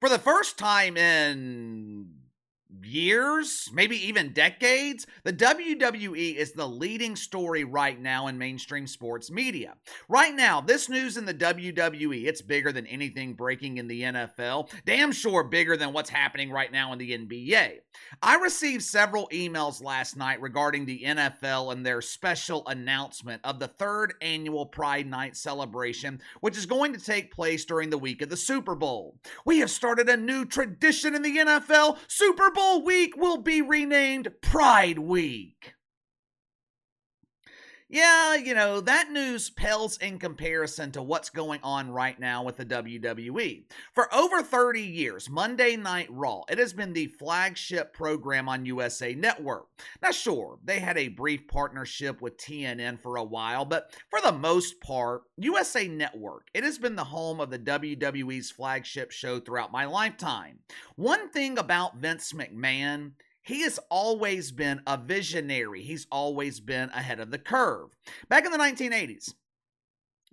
For the first time in years, maybe even decades, the WWE is the leading story right now in mainstream sports media. Right now, this news in the WWE, it's bigger than anything breaking in the NFL, damn sure bigger than what's happening right now in the NBA. I received several emails last night regarding the NFL and their special announcement of the third annual Pride Night celebration, which is going to take place during the week of the Super Bowl. We have started a new tradition in the NFL, Super Bowl week will be renamed Pride Week. Yeah, you know, that news pales in comparison to what's going on right now with the WWE. For over 30 years, Monday Night Raw, it has been the flagship program on USA Network. Now, sure, they had a brief partnership with TNN for a while, but for the most part, USA Network, it has been the home of the WWE's flagship show throughout my lifetime. One thing about Vince McMahon he has always been a visionary. He's always been ahead of the curve. Back in the 1980s,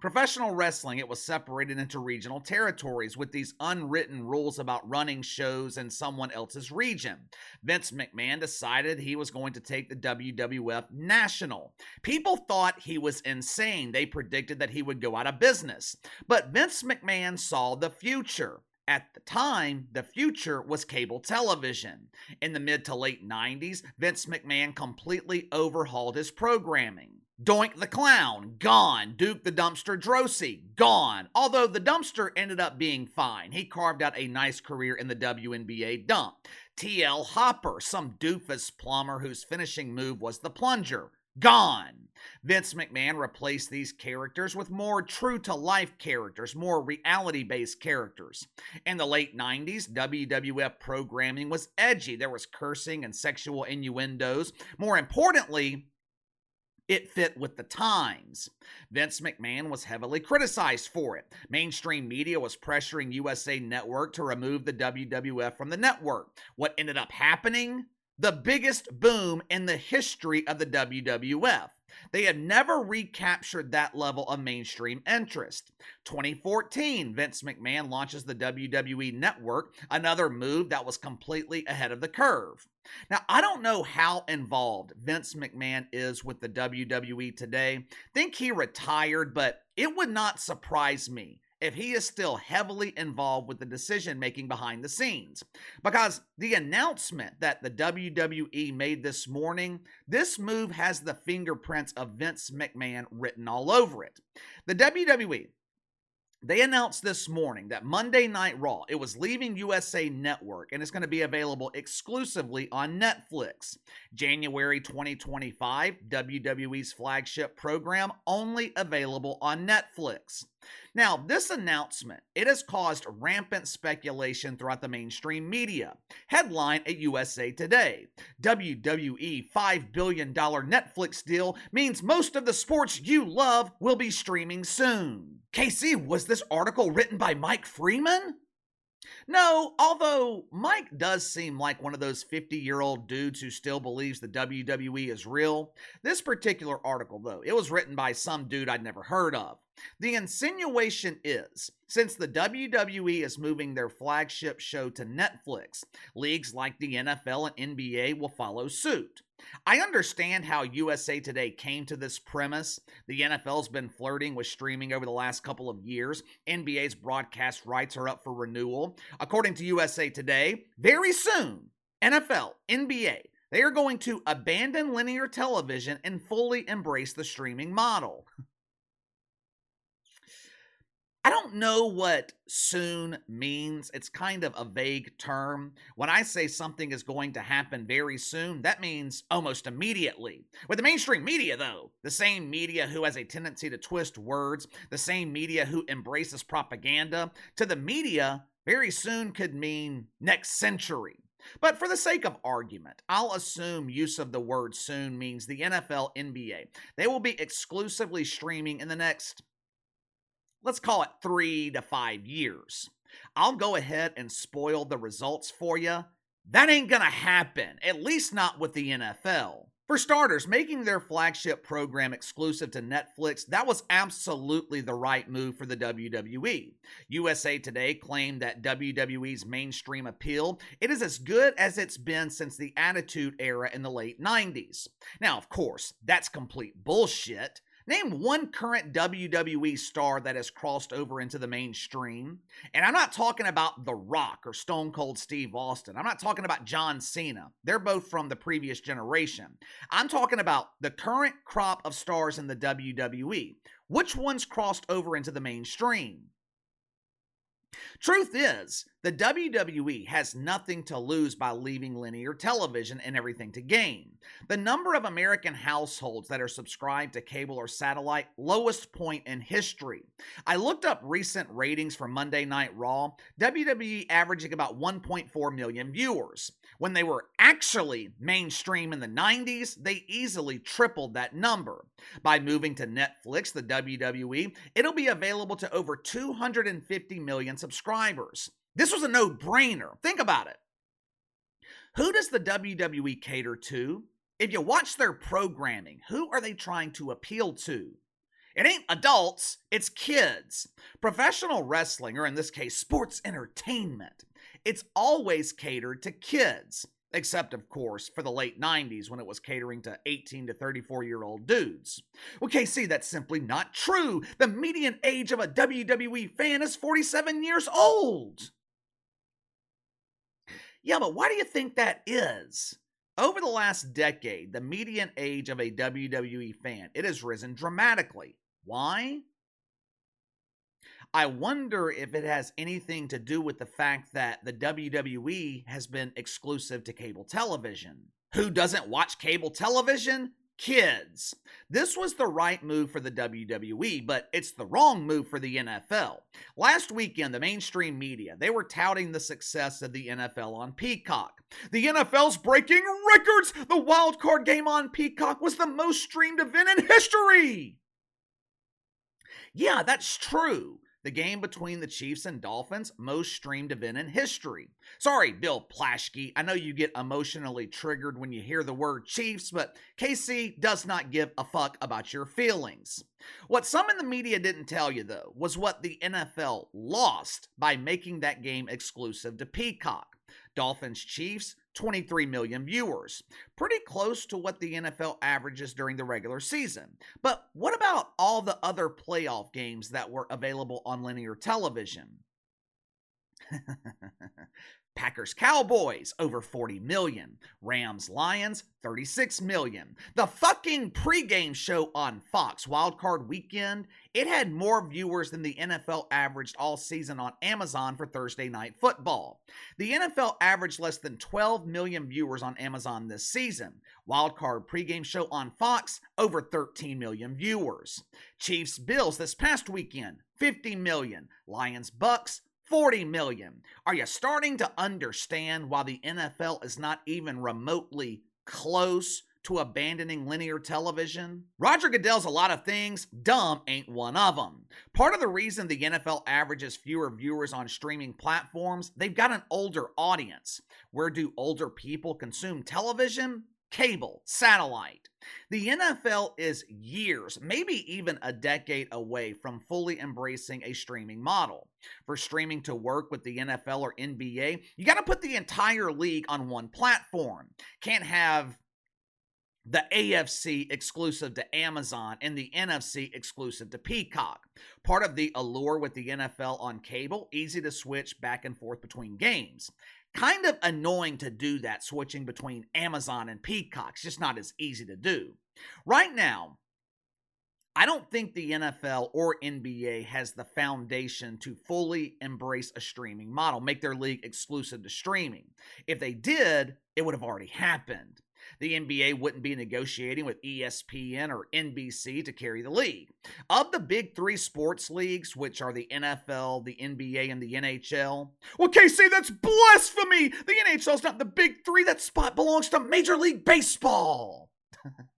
professional wrestling it was separated into regional territories with these unwritten rules about running shows in someone else's region. Vince mcmahon decided he was going to take the wwf national. People thought he was insane. They predicted that he would go out of business. But vince mcmahon saw the future at the time, the future was cable television. In the mid to late 90s, Vince McMahon completely overhauled his programming. Doink the Clown, gone. Duke the Dumpster Droese, gone. Although the dumpster ended up being fine. He carved out a nice career in the WNBA dump. TL Hopper, some doofus plumber whose finishing move was the plunger, gone. Vince McMahon replaced these characters with more true to life characters, more reality based characters. In the late 90s, WWF programming was edgy. There was cursing and sexual innuendos. More importantly, it fit with the times. Vince McMahon was heavily criticized for it. Mainstream media was pressuring USA Network to remove the WWF from the network. What ended up happening? The biggest boom in the history of the WWF. They have never recaptured that level of mainstream interest. 2014, Vince McMahon launches the WWE Network, another move that was completely ahead of the curve. Now, I don't know how involved Vince McMahon is with the WWE today. Think he retired, but it would not surprise me if he is still heavily involved with the decision making behind the scenes. Because the announcement that the WWE made this morning, this move has the fingerprints of Vince McMahon written all over it. The WWE they announced this morning that Monday Night Raw, it was leaving USA Network and it's going to be available exclusively on Netflix. January 2025, WWE's flagship program only available on Netflix. Now, this announcement, it has caused rampant speculation throughout the mainstream media. Headline at USA Today. WWE $5 billion Netflix deal means most of the sports you love will be streaming soon. KC, was this article written by Mike Freeman? No, although Mike does seem like one of those 50 year old dudes who still believes the WWE is real. This particular article, though, it was written by some dude I'd never heard of. The insinuation is since the WWE is moving their flagship show to Netflix, leagues like the NFL and NBA will follow suit. I understand how USA Today came to this premise. The NFL's been flirting with streaming over the last couple of years. NBA's broadcast rights are up for renewal. According to USA Today, very soon, NFL, NBA, they are going to abandon linear television and fully embrace the streaming model. I don't know what soon means. It's kind of a vague term. When I say something is going to happen very soon, that means almost immediately. With the mainstream media, though, the same media who has a tendency to twist words, the same media who embraces propaganda, to the media, very soon could mean next century. But for the sake of argument, I'll assume use of the word soon means the NFL NBA. They will be exclusively streaming in the next let's call it three to five years. I'll go ahead and spoil the results for you. That ain't gonna happen, at least not with the NFL. For starters, making their flagship program exclusive to Netflix, that was absolutely the right move for the WWE. USA Today claimed that WWE's mainstream appeal, it is as good as it's been since the Attitude Era in the late 90s. Now, of course, that's complete bullshit. Name one current WWE star that has crossed over into the mainstream. And I'm not talking about The Rock or Stone Cold Steve Austin. I'm not talking about John Cena. They're both from the previous generation. I'm talking about the current crop of stars in the WWE. Which ones crossed over into the mainstream? Truth is, the WWE has nothing to lose by leaving linear television and everything to gain. The number of American households that are subscribed to cable or satellite, lowest point in history. I looked up recent ratings for Monday Night Raw, WWE averaging about 1.4 million viewers. When they were actually mainstream in the 90s, they easily tripled that number. By moving to Netflix, the WWE, it'll be available to over 250 million subscribers. This was a no brainer. Think about it. Who does the WWE cater to? If you watch their programming, who are they trying to appeal to? It ain't adults, it's kids. Professional wrestling, or in this case, sports entertainment, it's always catered to kids. Except, of course, for the late 90s when it was catering to 18 to 34 year old dudes. Well, KC, that's simply not true. The median age of a WWE fan is 47 years old. Yeah, but why do you think that is? Over the last decade, the median age of a WWE fan, it has risen dramatically. Why? I wonder if it has anything to do with the fact that the WWE has been exclusive to cable television. Who doesn't watch cable television? kids. This was the right move for the WWE, but it's the wrong move for the NFL. Last weekend, the mainstream media, they were touting the success of the NFL on Peacock. The NFL's breaking records! The wild card game on Peacock was the most streamed event in history! Yeah, that's true the game between the Chiefs and Dolphins, most streamed event in history. Sorry, Bill Plaschke. I know you get emotionally triggered when you hear the word Chiefs, but KC does not give a fuck about your feelings. What some in the media didn't tell you, though, was what the NFL lost by making that game exclusive to Peacock. Dolphins Chiefs 23 million viewers, pretty close to what the NFL averages during the regular season. But what about all the other playoff games that were available on linear television? Packers Cowboys over 40 million. Rams Lions 36 million. The fucking pregame show on Fox Wildcard Weekend, it had more viewers than the NFL averaged all season on Amazon for Thursday night football. The NFL averaged less than 12 million viewers on Amazon this season. Wildcard pregame show on Fox over 13 million viewers. Chiefs Bills this past weekend 50 million. Lions Bucs 40 million. Are you starting to understand why the NFL is not even remotely close to abandoning linear television? Roger Goodell's a lot of things, dumb ain't one of them. Part of the reason the NFL averages fewer viewers on streaming platforms, they've got an older audience. Where do older people consume television? Cable, satellite. The NFL is years, maybe even a decade away from fully embracing a streaming model. For streaming to work with the NFL or NBA, you got to put the entire league on one platform. Can't have the AFC exclusive to Amazon and the NFC exclusive to Peacock. Part of the allure with the NFL on cable, easy to switch back and forth between games kind of annoying to do that switching between Amazon and Peacock. It's just not as easy to do. Right now, I don't think the NFL or NBA has the foundation to fully embrace a streaming model, make their league exclusive to streaming. If they did, it would have already happened the NBA wouldn't be negotiating with ESPN or NBC to carry the league. Of the big three sports leagues, which are the NFL, the NBA, and the NHL, well, KC, that's blasphemy! The NHL's not the big three. That spot belongs to Major League Baseball.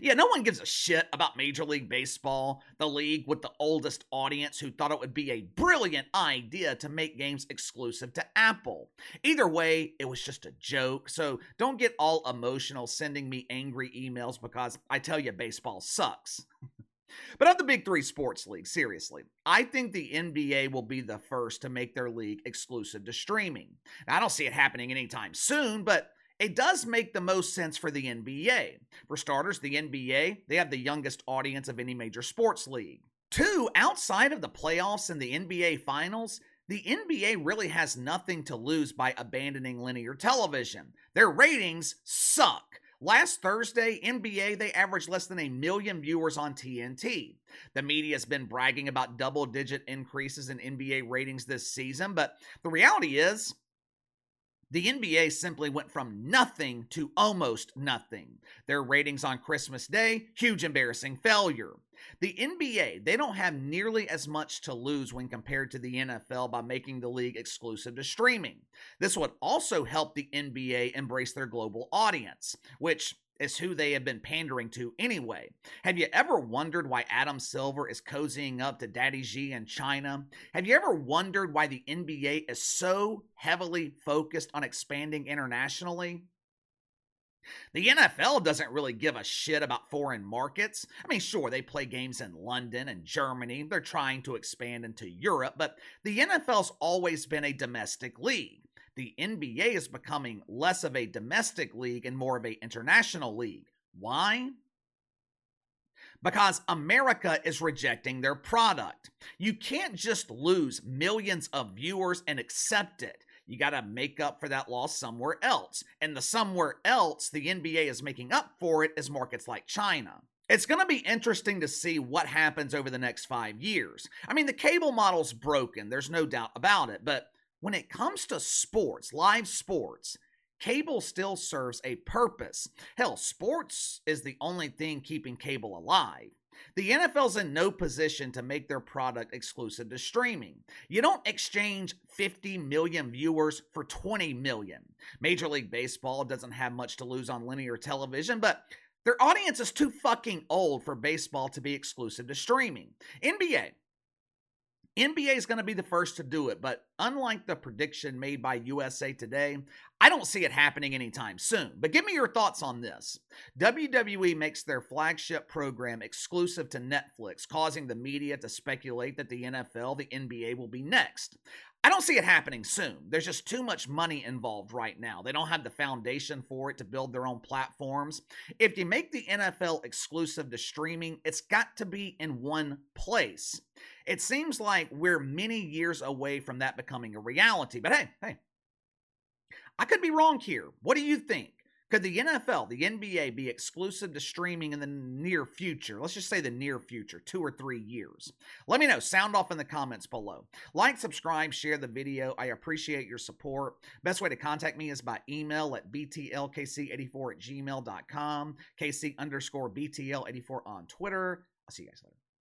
Yeah, no one gives a shit about Major League Baseball, the league with the oldest audience who thought it would be a brilliant idea to make games exclusive to Apple. Either way, it was just a joke, so don't get all emotional sending me angry emails because I tell you baseball sucks. But of the big three sports leagues, seriously, I think the NBA will be the first to make their league exclusive to streaming. Now, I don't see it happening anytime soon, but it does make the most sense for the NBA. For starters, the NBA, they have the youngest audience of any major sports league. Two, outside of the playoffs and the NBA finals, the NBA really has nothing to lose by abandoning linear television. Their ratings suck. Last Thursday, NBA, they averaged less than a million viewers on TNT. The media has been bragging about double digit increases in NBA ratings this season, but the reality is, the NBA simply went from nothing to almost nothing. Their ratings on Christmas Day, huge embarrassing failure. The NBA, they don't have nearly as much to lose when compared to the NFL by making the league exclusive to streaming. This would also help the NBA embrace their global audience, which is who they have been pandering to anyway. Have you ever wondered why Adam Silver is cozying up to Daddy G in China? Have you ever wondered why the NBA is so heavily focused on expanding internationally? The NFL doesn't really give a shit about foreign markets. I mean, sure, they play games in London and Germany. They're trying to expand into Europe, but the NFL's always been a domestic league the NBA is becoming less of a domestic league and more of an international league. Why? Because America is rejecting their product. You can't just lose millions of viewers and accept it. You got to make up for that loss somewhere else. And the somewhere else the NBA is making up for it is markets like China. It's going to be interesting to see what happens over the next five years. I mean, the cable model's broken, there's no doubt about it, but when it comes to sports, live sports, cable still serves a purpose. Hell, sports is the only thing keeping cable alive. The NFL's in no position to make their product exclusive to streaming. You don't exchange 50 million viewers for 20 million. Major League Baseball doesn't have much to lose on linear television, but their audience is too fucking old for baseball to be exclusive to streaming. NBA, NBA is going to be the first to do it, but unlike the prediction made by USA Today, I don't see it happening anytime soon. But give me your thoughts on this. WWE makes their flagship program exclusive to Netflix, causing the media to speculate that the NFL, the NBA will be next. I don't see it happening soon. There's just too much money involved right now. They don't have the foundation for it to build their own platforms. If you make the NFL exclusive to streaming, it's got to be in one place. It seems like we're many years away from that becoming a reality. But hey, hey, I could be wrong here. What do you think? Could the NFL, the NBA be exclusive to streaming in the near future? Let's just say the near future, two or three years. Let me know. Sound off in the comments below. Like, subscribe, share the video. I appreciate your support. Best way to contact me is by email at btlkc84 at gmail.com, kc underscore btl84 on Twitter. I'll see you guys later.